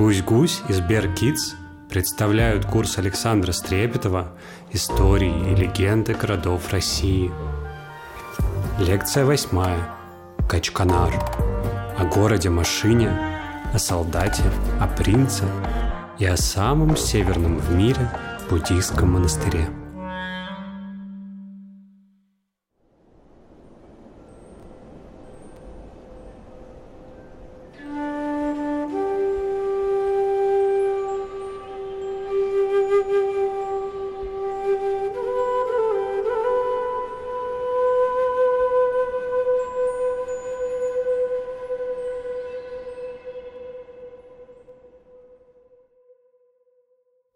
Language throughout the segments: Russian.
Гусь-гусь и Сбер-Кидс представляют курс Александра Стрепетова «Истории и легенды городов России». Лекция восьмая. Качканар. О городе-машине, о солдате, о принце и о самом северном в мире буддийском монастыре.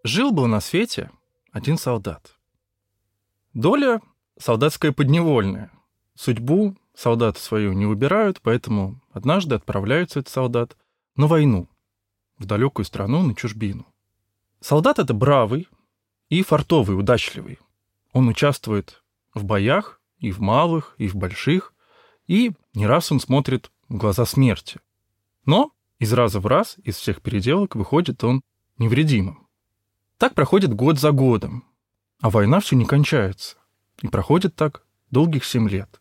Жил-был на свете один солдат. Доля солдатская подневольная. Судьбу солдаты свою не выбирают, поэтому однажды отправляется этот солдат на войну, в далекую страну, на чужбину. Солдат это бравый и фартовый, удачливый. Он участвует в боях и в малых, и в больших, и не раз он смотрит в глаза смерти. Но из раза в раз, из всех переделок, выходит он невредимым. Так проходит год за годом, а война все не кончается. И проходит так долгих семь лет.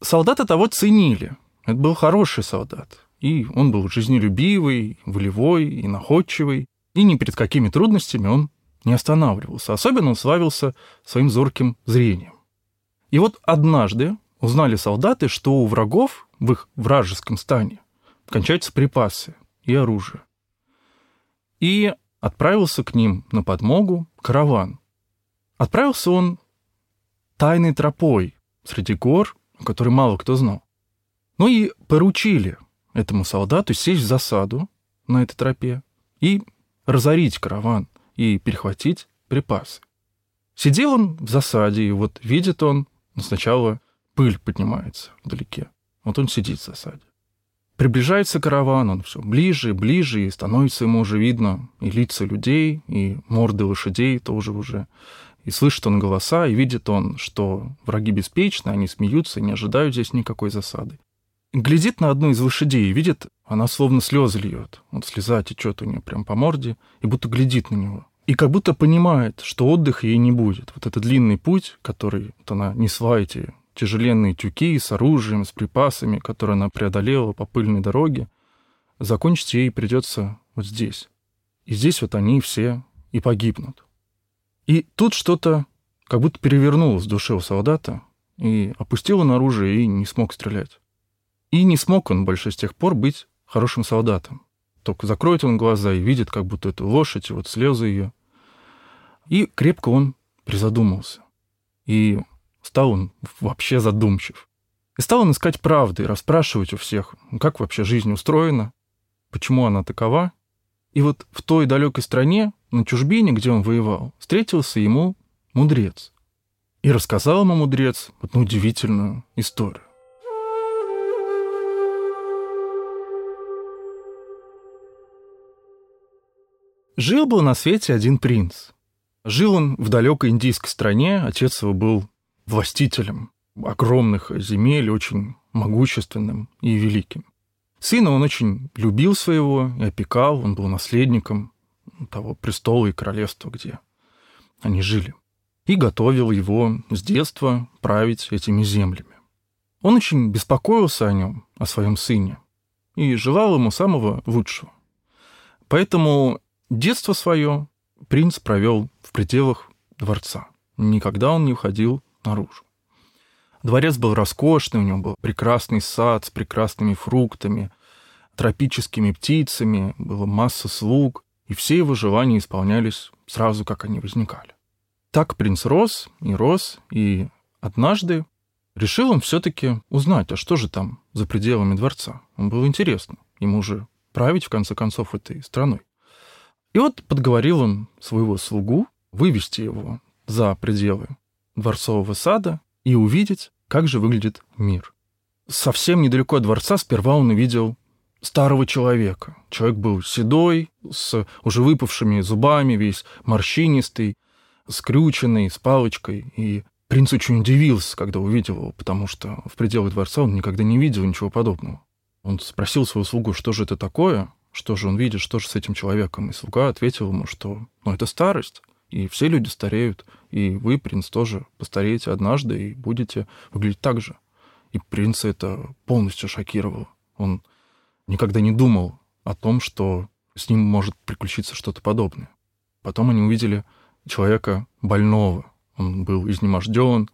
Солдата того ценили. Это был хороший солдат. И он был жизнелюбивый, волевой и находчивый. И ни перед какими трудностями он не останавливался. Особенно он славился своим зорким зрением. И вот однажды узнали солдаты, что у врагов в их вражеском стане кончаются припасы и оружие. И отправился к ним на подмогу караван. Отправился он тайной тропой среди гор, о которой мало кто знал. Ну и поручили этому солдату сесть в засаду на этой тропе и разорить караван и перехватить припасы. Сидел он в засаде, и вот видит он, сначала пыль поднимается вдалеке. Вот он сидит в засаде. Приближается караван, он все ближе и ближе, и становится ему уже видно и лица людей, и морды лошадей тоже уже. И слышит он голоса, и видит он, что враги беспечны, они смеются, не ожидают здесь никакой засады. Глядит на одну из лошадей и видит, она словно слезы льет. Вот слеза течет у нее прям по морде, и будто глядит на него. И как будто понимает, что отдыха ей не будет. Вот этот длинный путь, который вот она несла эти тяжеленные тюки с оружием, с припасами, которые она преодолела по пыльной дороге, закончить ей придется вот здесь. И здесь вот они все и погибнут. И тут что-то как будто перевернулось в душе у солдата, и опустил он оружие и не смог стрелять. И не смог он больше с тех пор быть хорошим солдатом. Только закроет он глаза и видит, как будто эту лошадь, и вот слезы ее. И крепко он призадумался. И Стал он вообще задумчив. И стал он искать правды, расспрашивать у всех, как вообще жизнь устроена, почему она такова. И вот в той далекой стране, на чужбине, где он воевал, встретился ему мудрец. И рассказал ему мудрец одну удивительную историю. Жил был на свете один принц. Жил он в далекой индийской стране, отец его был властителем огромных земель, очень могущественным и великим. Сына он очень любил своего и опекал, он был наследником того престола и королевства, где они жили, и готовил его с детства править этими землями. Он очень беспокоился о нем, о своем сыне, и желал ему самого лучшего. Поэтому детство свое принц провел в пределах дворца. Никогда он не уходил наружу. Дворец был роскошный, у него был прекрасный сад с прекрасными фруктами, тропическими птицами, была масса слуг, и все его желания исполнялись сразу, как они возникали. Так принц рос и рос, и однажды решил он все-таки узнать, а что же там за пределами дворца. Он был интересно, ему же править, в конце концов, этой страной. И вот подговорил он своего слугу вывести его за пределы дворцового сада и увидеть, как же выглядит мир. Совсем недалеко от дворца сперва он увидел старого человека. Человек был седой, с уже выпавшими зубами, весь морщинистый, скрюченный, с палочкой. И принц очень удивился, когда увидел его, потому что в пределах дворца он никогда не видел ничего подобного. Он спросил своего слугу, что же это такое, что же он видит, что же с этим человеком. И слуга ответил ему, что ну, это старость, и все люди стареют, и вы, принц, тоже постареете однажды и будете выглядеть так же. И принца это полностью шокировало. Он никогда не думал о том, что с ним может приключиться что-то подобное. Потом они увидели человека больного. Он был изнеможден,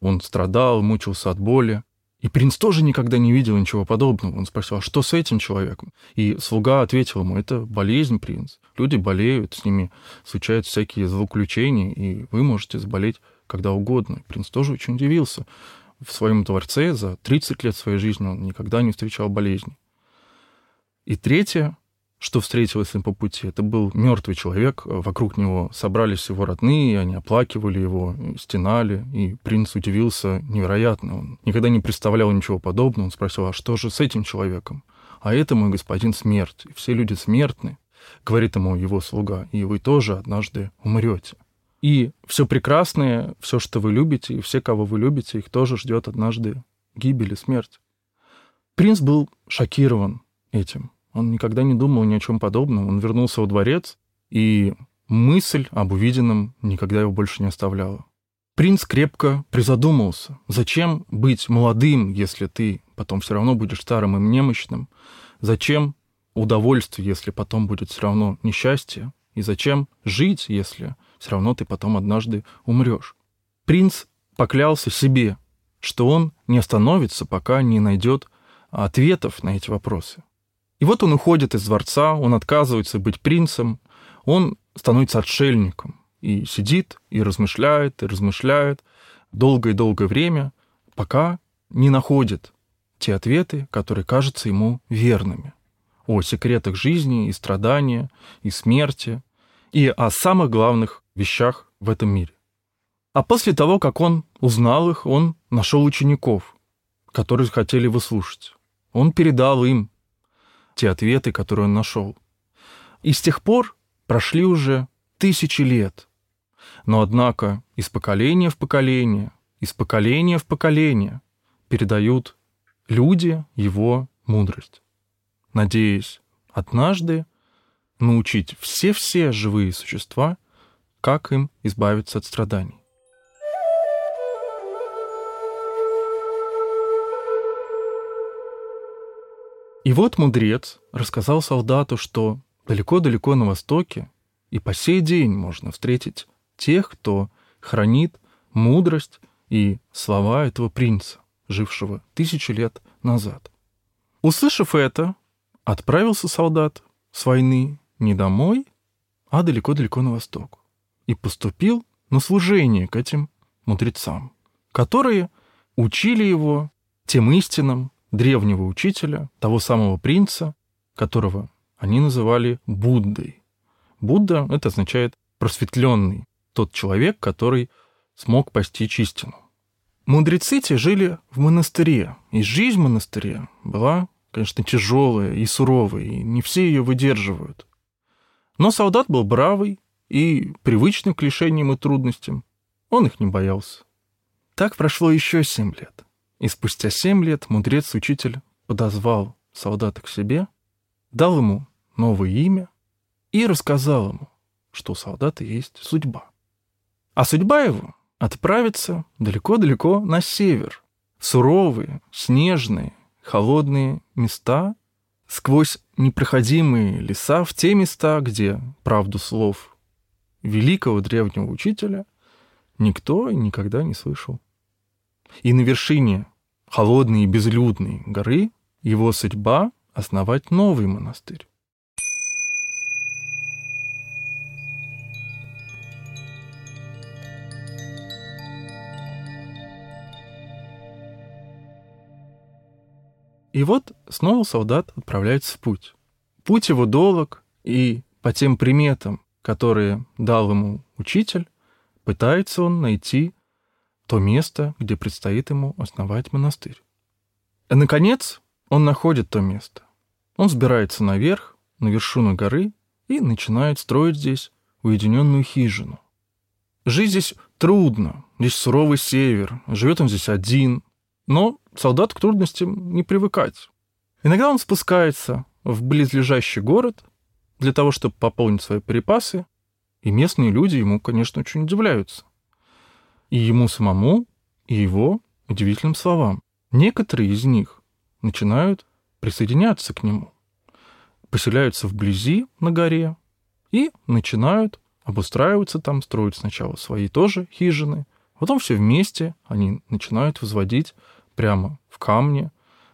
он страдал, мучился от боли. И принц тоже никогда не видел ничего подобного. Он спросил, а что с этим человеком? И слуга ответил ему, это болезнь, принц. Люди болеют, с ними случаются всякие злоключения, и вы можете заболеть когда угодно. Принц тоже очень удивился. В своем дворце за 30 лет своей жизни он никогда не встречал болезни. И третье, что встретилось им по пути. Это был мертвый человек, вокруг него собрались его родные, они оплакивали его, стенали, и принц удивился невероятно. Он никогда не представлял ничего подобного. Он спросил, а что же с этим человеком? А это мой господин смерть. И все люди смертны, говорит ему его слуга, и вы тоже однажды умрете. И все прекрасное, все, что вы любите, и все, кого вы любите, их тоже ждет однажды гибель и смерть. Принц был шокирован этим. Он никогда не думал ни о чем подобном. Он вернулся во дворец, и мысль об увиденном никогда его больше не оставляла. Принц крепко призадумался. Зачем быть молодым, если ты потом все равно будешь старым и немощным? Зачем удовольствие, если потом будет все равно несчастье? И зачем жить, если все равно ты потом однажды умрешь? Принц поклялся себе, что он не остановится, пока не найдет ответов на эти вопросы. И вот он уходит из дворца, он отказывается быть принцем, он становится отшельником и сидит, и размышляет, и размышляет долгое и долгое время, пока не находит те ответы, которые кажутся ему верными о секретах жизни и страдания, и смерти, и о самых главных вещах в этом мире. А после того, как он узнал их, он нашел учеников, которые хотели его слушать. Он передал им те ответы, которые он нашел. И с тех пор прошли уже тысячи лет. Но, однако, из поколения в поколение, из поколения в поколение передают люди его мудрость, надеясь однажды научить все-все живые существа, как им избавиться от страданий. И вот мудрец рассказал солдату, что далеко-далеко на востоке и по сей день можно встретить тех, кто хранит мудрость и слова этого принца, жившего тысячи лет назад. Услышав это, отправился солдат с войны не домой, а далеко-далеко на восток и поступил на служение к этим мудрецам, которые учили его тем истинам, древнего учителя, того самого принца, которого они называли Буддой. Будда — это означает просветленный, тот человек, который смог постичь истину. Мудрецы те жили в монастыре, и жизнь в монастыре была, конечно, тяжелая и суровая, и не все ее выдерживают. Но солдат был бравый и привычный к лишениям и трудностям. Он их не боялся. Так прошло еще семь лет. И спустя семь лет мудрец-учитель подозвал солдата к себе, дал ему новое имя и рассказал ему, что у солдата есть судьба. А судьба его — отправиться далеко-далеко на север, в суровые, снежные, холодные места, сквозь непроходимые леса, в те места, где, правду слов великого древнего учителя, никто никогда не слышал. И на вершине холодной и безлюдной горы его судьба — основать новый монастырь. И вот снова солдат отправляется в путь. Путь его долг, и по тем приметам, которые дал ему учитель, пытается он найти то место, где предстоит ему основать монастырь. И, наконец, он находит то место. Он взбирается наверх, на вершину горы, и начинает строить здесь уединенную хижину. Жить здесь трудно, здесь суровый север, живет он здесь один, но солдат к трудностям не привыкать. Иногда он спускается в близлежащий город для того, чтобы пополнить свои припасы, и местные люди ему, конечно, очень удивляются. И ему самому, и его удивительным словам. Некоторые из них начинают присоединяться к нему, поселяются вблизи на горе и начинают обустраиваться там, строить сначала свои тоже хижины, потом все вместе они начинают возводить прямо в камне,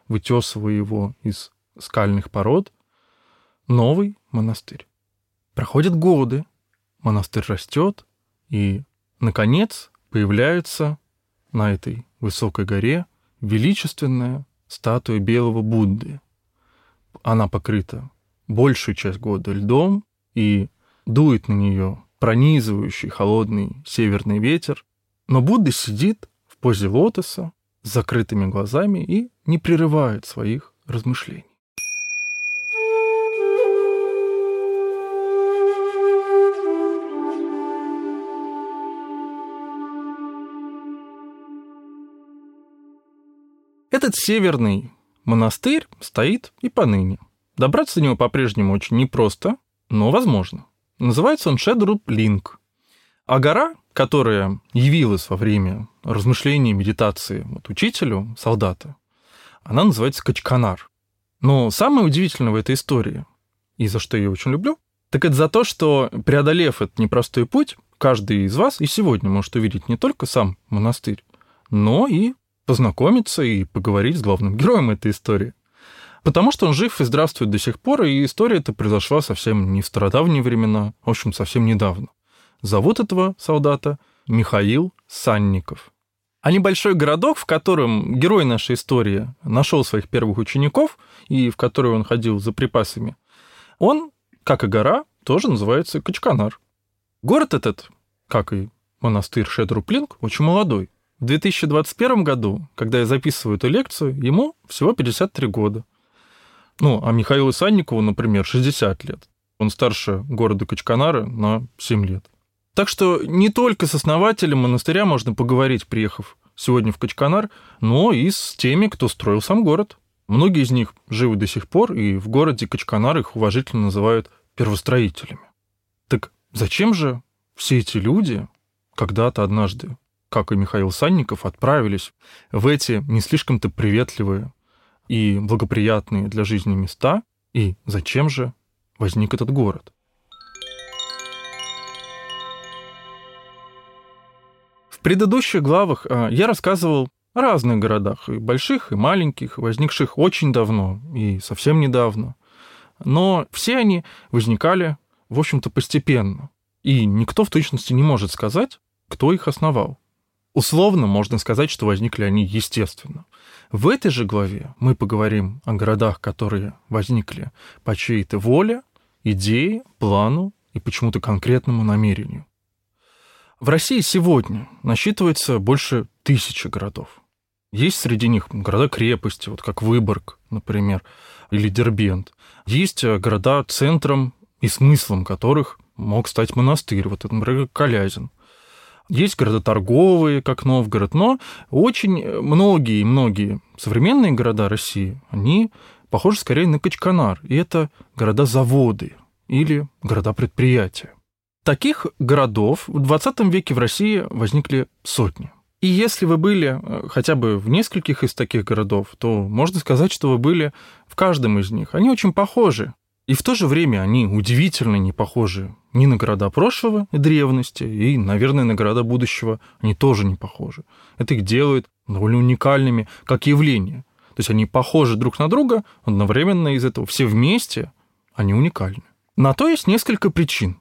вытесывая его из скальных пород, новый монастырь. Проходят годы, монастырь растет, и, наконец, появляется на этой высокой горе величественная статуя белого Будды. Она покрыта большую часть года льдом, и дует на нее пронизывающий холодный северный ветер, но Будда сидит в позе лотоса с закрытыми глазами и не прерывает своих размышлений. Этот северный монастырь стоит и поныне. Добраться до него по-прежнему очень непросто, но возможно. Называется он Шедруп Линк. А гора, которая явилась во время размышлений и медитации вот, учителю, солдата, она называется Качканар. Но самое удивительное в этой истории, и за что я очень люблю, так это за то, что, преодолев этот непростой путь, каждый из вас и сегодня может увидеть не только сам монастырь, но и познакомиться и поговорить с главным героем этой истории. Потому что он жив и здравствует до сих пор, и история эта произошла совсем не в стародавние времена, в общем, совсем недавно. Зовут этого солдата Михаил Санников. А небольшой городок, в котором герой нашей истории нашел своих первых учеников и в который он ходил за припасами, он, как и гора, тоже называется Качканар. Город этот, как и монастырь Шедруплинг, очень молодой. В 2021 году, когда я записываю эту лекцию, ему всего 53 года. Ну, а Михаилу Санникову, например, 60 лет. Он старше города Качканары на 7 лет. Так что не только с основателем монастыря можно поговорить, приехав сегодня в Качканар, но и с теми, кто строил сам город. Многие из них живы до сих пор, и в городе Качканар их уважительно называют первостроителями. Так зачем же все эти люди когда-то однажды как и Михаил Санников, отправились в эти не слишком-то приветливые и благоприятные для жизни места, и зачем же возник этот город. В предыдущих главах а, я рассказывал о разных городах, и больших, и маленьких, возникших очень давно и совсем недавно. Но все они возникали, в общем-то, постепенно. И никто в точности не может сказать, кто их основал. Условно можно сказать, что возникли они естественно. В этой же главе мы поговорим о городах, которые возникли по чьей-то воле, идее, плану и почему-то конкретному намерению. В России сегодня насчитывается больше тысячи городов. Есть среди них города-крепости, вот как Выборг, например, или Дербент. Есть э, города центром и смыслом которых мог стать монастырь, вот, например, Калязин. Есть города торговые, как Новгород, но очень многие-многие современные города России, они похожи скорее на Качканар, и это города-заводы или города-предприятия. Таких городов в 20 веке в России возникли сотни. И если вы были э, хотя бы в нескольких из таких городов, то можно сказать, что вы были в каждом из них. Они очень похожи. И в то же время они удивительно не похожи ни на города прошлого и древности, и, наверное, на города будущего они тоже не похожи. Это их делает довольно уникальными как явление. То есть они похожи друг на друга, одновременно из этого все вместе они уникальны. На то есть несколько причин.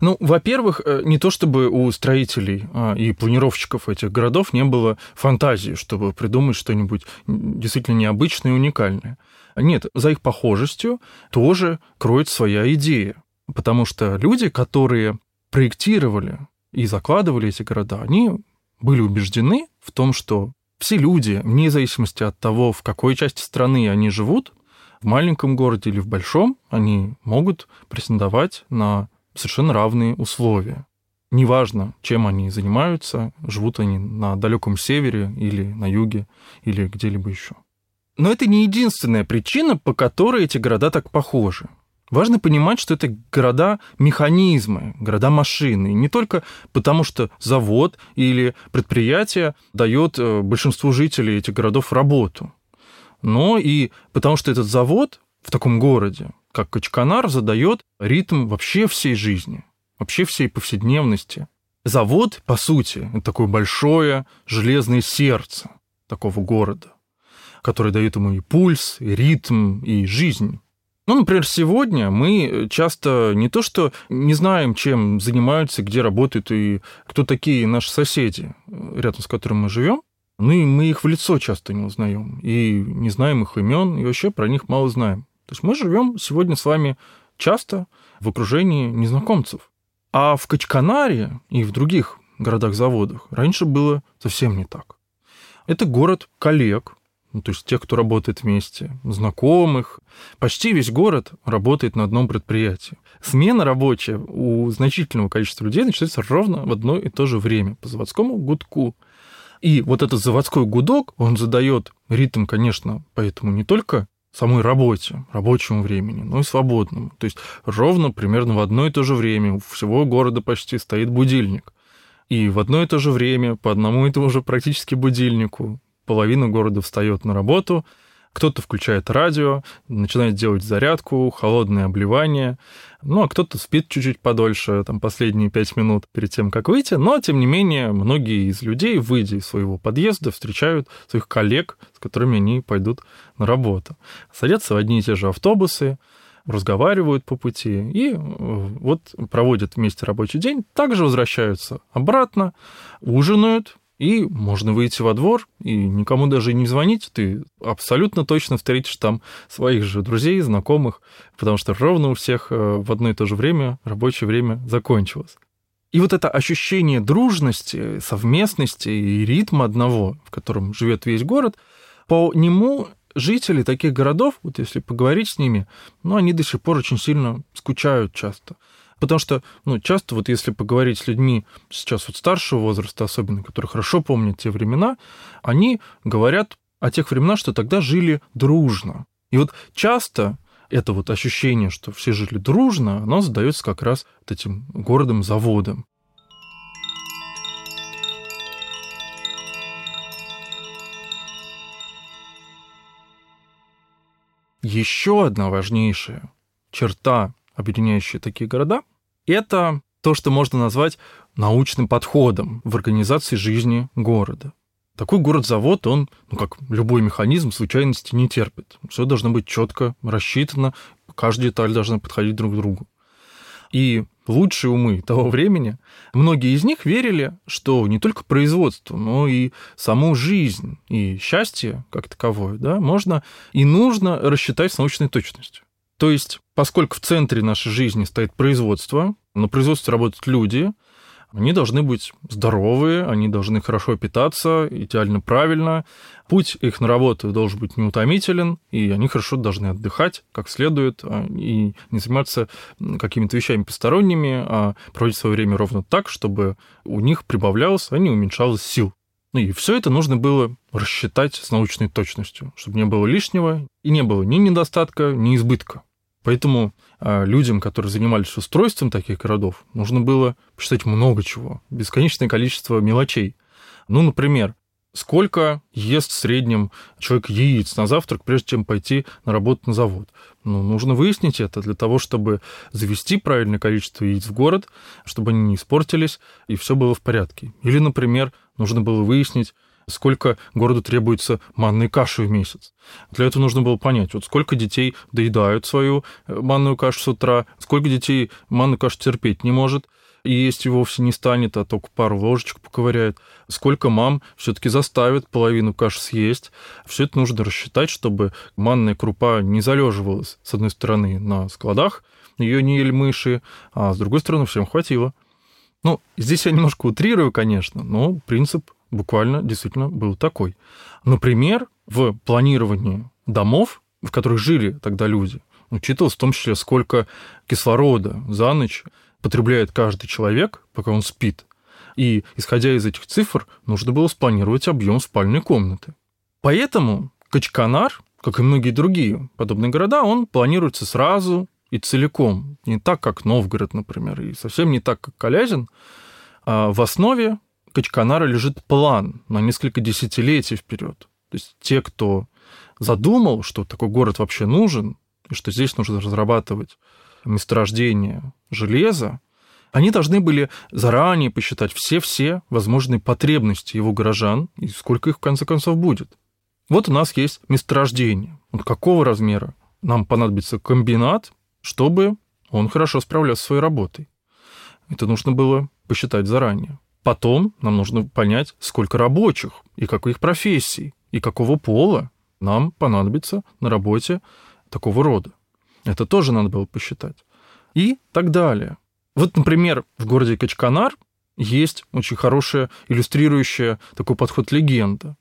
Ну, во-первых, э, не то чтобы у строителей а, и планировщиков этих городов не было фантазии, чтобы придумать что-нибудь действительно необычное и уникальное. Нет, за их похожестью тоже кроет своя идея. Потому что люди, которые проектировали и закладывали эти города, они были убеждены в том, что все люди, вне зависимости от того, в какой части страны они живут, в маленьком городе или в большом, они могут претендовать на совершенно равные условия. Неважно, чем они занимаются, живут они на далеком севере или на юге или где-либо еще. Но это не единственная причина, по которой эти города так похожи. Важно понимать, что это города-механизмы, города-машины. Не только потому, что завод или предприятие дает э, большинству жителей этих городов работу, но и потому, что этот завод в таком городе, как Качканар, задает ритм вообще всей жизни, вообще всей повседневности. Завод, по сути, это такое большое железное сердце такого города, которое дает ему и пульс, и ритм, и жизнь. Ну, например, сегодня мы часто не то что не знаем, чем занимаются, где работают и кто такие наши соседи, рядом с которыми мы живем, ну и мы их в лицо часто не узнаем, и не знаем их имен, и вообще про них мало знаем. То есть мы живем сегодня с вами часто в окружении незнакомцев. А в Качканаре и в других городах-заводах раньше было совсем не так. Это город коллег, ну, то есть тех, кто работает вместе, знакомых. Почти весь город работает на одном предприятии. Смена рабочая у значительного количества людей начинается ровно в одно и то же время по заводскому гудку. И вот этот заводской гудок, он задает ритм, конечно, поэтому не только самой работе, рабочему времени, но и свободному. То есть ровно примерно в одно и то же время у всего города почти стоит будильник. И в одно и то же время по одному и тому же практически будильнику половина города встает на работу, кто-то включает радио, начинает делать зарядку, холодное обливание, ну, а кто-то спит чуть-чуть подольше, там, последние пять минут перед тем, как выйти, но, тем не менее, многие из людей, выйдя из своего подъезда, встречают своих коллег, с которыми они пойдут на работу. Садятся в одни и те же автобусы, разговаривают по пути и э, вот проводят вместе рабочий день, также возвращаются обратно, ужинают, и можно выйти во двор и никому даже не звонить, ты абсолютно точно встретишь там своих же друзей, знакомых, потому что ровно у всех э, в одно и то же время рабочее время закончилось. И вот это ощущение дружности, совместности и ритма одного, в котором живет весь город, по нему жители таких городов, вот если поговорить с ними, ну, они до сих пор очень сильно скучают часто. Потому что, ну, часто вот если поговорить с людьми сейчас вот старшего возраста, особенно, которые хорошо помнят те времена, они говорят о тех временах, что тогда жили дружно. И вот часто это вот ощущение, что все жили дружно, оно задается как раз вот этим городом-заводом. Еще одна важнейшая черта объединяющие такие города, это то, что можно назвать научным подходом в организации жизни города. Такой город-завод, он, ну как любой механизм, случайности не терпит. Все должно быть четко рассчитано, каждая деталь должна подходить друг к другу. И лучшие умы того времени, многие из них верили, что не только производство, но и саму жизнь и счастье как таковое да, можно и нужно рассчитать с научной точностью. То есть, поскольку в центре нашей жизни стоит производство, на производстве работают люди, они должны быть здоровые, они должны хорошо питаться, идеально правильно. Путь их на работу должен быть неутомителен, и они хорошо должны отдыхать как следует, а, и не заниматься какими-то вещами посторонними, а проводить свое время ровно так, чтобы у них прибавлялось, а не уменьшалось сил. Ну и все это нужно было рассчитать с научной точностью, чтобы не было лишнего и не было ни недостатка, ни избытка. Поэтому э, людям, которые занимались устройством таких городов, нужно было посчитать много чего, бесконечное количество мелочей. Ну, например, сколько ест в среднем человек яиц на завтрак, прежде чем пойти на работу на завод. Ну, нужно выяснить это для того, чтобы завести правильное количество яиц в город, чтобы они не испортились, и все было в порядке. Или, например, нужно было выяснить, сколько городу требуется манной каши в месяц. Для этого нужно было понять, вот сколько детей доедают свою э, манную кашу с утра, сколько детей манную кашу терпеть не может, и есть и вовсе не станет, а только пару ложечек поковыряет. Сколько мам все-таки заставит половину каши съесть. Все это нужно рассчитать, чтобы манная крупа не залеживалась, с одной стороны, на складах, ее не ели мыши, а с другой стороны, всем хватило. Ну, здесь я немножко утрирую, конечно, но принцип буквально действительно был такой. Например, в планировании домов, в которых жили тогда люди, учитывалось в том числе, сколько кислорода за ночь потребляет каждый человек, пока он спит. И, исходя из этих цифр, нужно было спланировать объем спальной комнаты. Поэтому Качканар, как и многие другие подобные города, он планируется сразу и целиком. Не так, как Новгород, например, и совсем не так, как Калязин. А в основе Качканара лежит план на несколько десятилетий вперед. То есть те, кто задумал, что такой город вообще нужен, и что здесь нужно разрабатывать месторождение железа, они должны были заранее посчитать все-все возможные потребности его горожан и сколько их в конце концов будет. Вот у нас есть месторождение. Вот какого размера нам понадобится комбинат, чтобы он хорошо справлялся со своей работой. Это нужно было посчитать заранее. Потом нам нужно понять, сколько рабочих и какой их профессий, и какого пола нам понадобится на работе такого рода. Это тоже надо было посчитать. И так далее. Вот, например, в городе Качканар есть очень хорошая, иллюстрирующая такой подход легенда.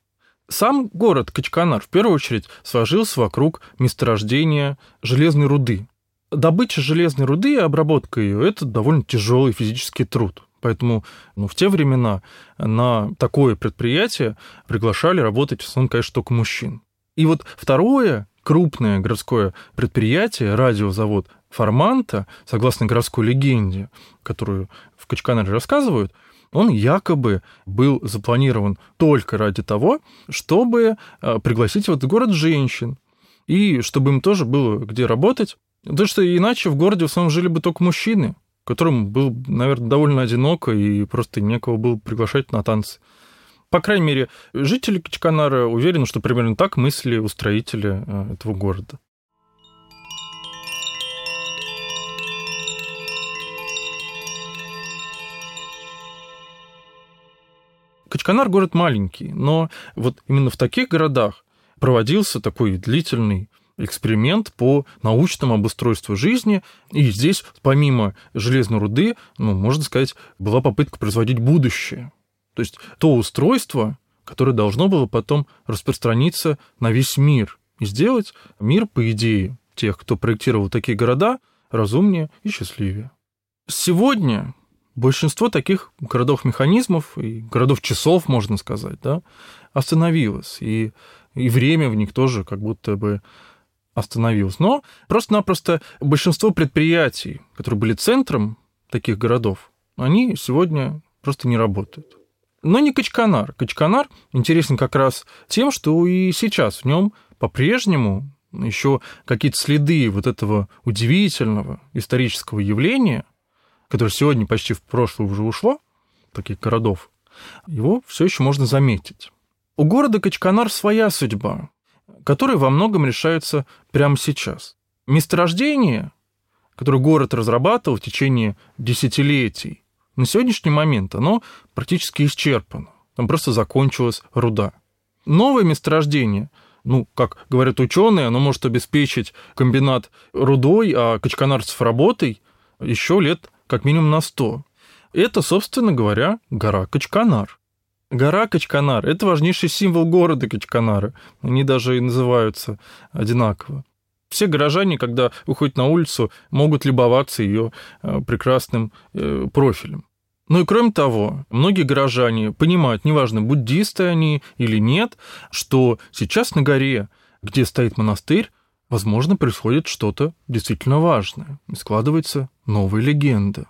Сам город Качканар в первую очередь сложился вокруг месторождения железной руды. Добыча железной руды и обработка ее – это довольно тяжелый физический труд. Поэтому ну, в те времена на такое предприятие приглашали работать в основном, конечно, только мужчин. И вот второе крупное городское предприятие, радиозавод Форманта, согласно городской легенде, которую в Качканаре рассказывают, он якобы был запланирован только ради того, чтобы а, пригласить в этот город женщин, и чтобы им тоже было где работать. Потому что иначе в городе в основном жили бы только мужчины которым был, наверное, довольно одиноко и просто некого было приглашать на танцы. По крайней мере, жители Качканара уверены, что примерно так мысли устроители э, этого города. Качканар город маленький, но вот именно в таких городах проводился такой длительный эксперимент по научному обустройству жизни. И здесь, помимо железной руды, ну, можно сказать, была попытка производить будущее. То есть то устройство, которое должно было потом распространиться на весь мир и сделать мир, по идее, тех, кто проектировал такие города, разумнее и счастливее. Сегодня большинство таких городов-механизмов и городов-часов, можно сказать, да, остановилось. И, и время в них тоже как будто бы остановилась. Но просто-напросто большинство предприятий, которые были центром таких городов, они сегодня просто не работают. Но не Качканар. Качканар интересен как раз тем, что и сейчас в нем по-прежнему еще какие-то следы вот этого удивительного исторического явления, которое сегодня почти в прошлое уже ушло, таких городов, его все еще можно заметить. У города Качканар своя судьба которые во многом решаются прямо сейчас. Месторождение, которое город разрабатывал в течение десятилетий, на сегодняшний момент оно практически исчерпано. Там просто закончилась руда. Новое месторождение, ну, как говорят ученые, оно может обеспечить комбинат рудой, а качканарцев работой еще лет как минимум на 100. Это, собственно говоря, гора Качканар. Гора Качканар – это важнейший символ города Качканара. Они даже и называются одинаково. Все горожане, когда выходят на улицу, могут любоваться ее э, прекрасным э, профилем. Ну и кроме того, многие горожане понимают, неважно, буддисты они или нет, что сейчас на горе, где стоит монастырь, возможно, происходит что-то действительно важное, и складывается новая легенда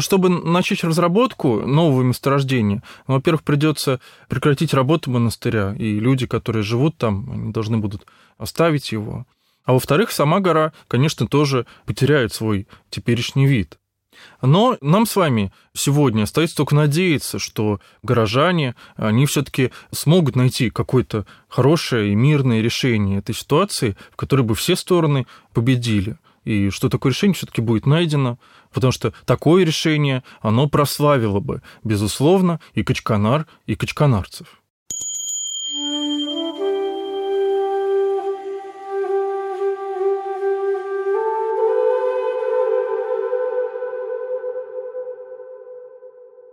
чтобы начать разработку нового месторождения, ну, во-первых, придется прекратить работу монастыря, и люди, которые живут там, они должны будут оставить его. А во-вторых, сама гора, конечно, тоже потеряет свой теперешний вид. Но нам с вами сегодня остается только надеяться, что горожане, они все-таки смогут найти какое-то хорошее и мирное решение этой ситуации, в которой бы все стороны победили и что такое решение все-таки будет найдено, потому что такое решение, оно прославило бы, безусловно, и Качканар, и качканарцев.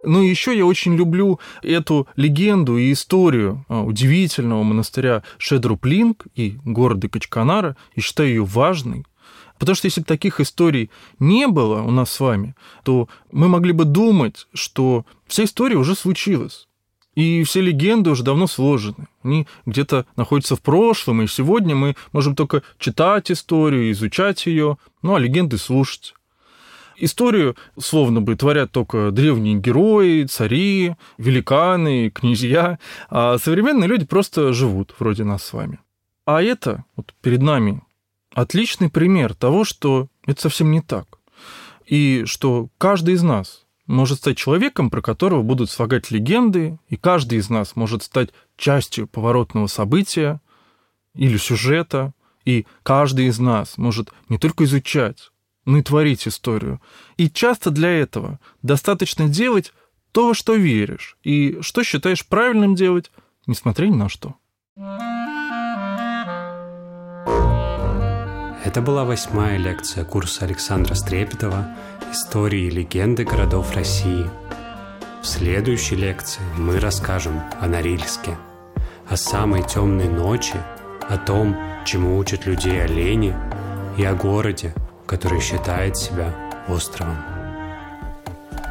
Ну и еще я очень люблю эту легенду и историю а, удивительного монастыря Шедруплинг и города Качканара, и считаю ее важной, Потому что если бы таких историй не было у нас с вами, то мы могли бы думать, что вся история уже случилась. И все легенды уже давно сложены. Они где-то находятся в прошлом, и сегодня мы можем только читать историю, изучать ее, ну а легенды слушать. Историю, словно бы, творят только древние герои, цари, великаны, князья, а современные люди просто живут, вроде нас с вами. А это вот перед нами отличный пример того, что это совсем не так. И что каждый из нас может стать человеком, про которого будут слагать легенды, и каждый из нас может стать частью поворотного события или сюжета, и каждый из нас может не только изучать, но и творить историю. И часто для этого достаточно делать то, во что веришь, и что считаешь правильным делать, несмотря ни на что. Это была восьмая лекция курса Александра Стрепетова «Истории и легенды городов России». В следующей лекции мы расскажем о Норильске, о самой темной ночи, о том, чему учат людей олени, и о городе, который считает себя островом.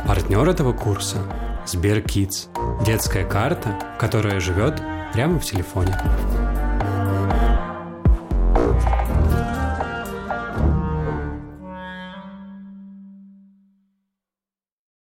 Партнер этого курса – Сбер Kids – детская карта, которая живет прямо в телефоне.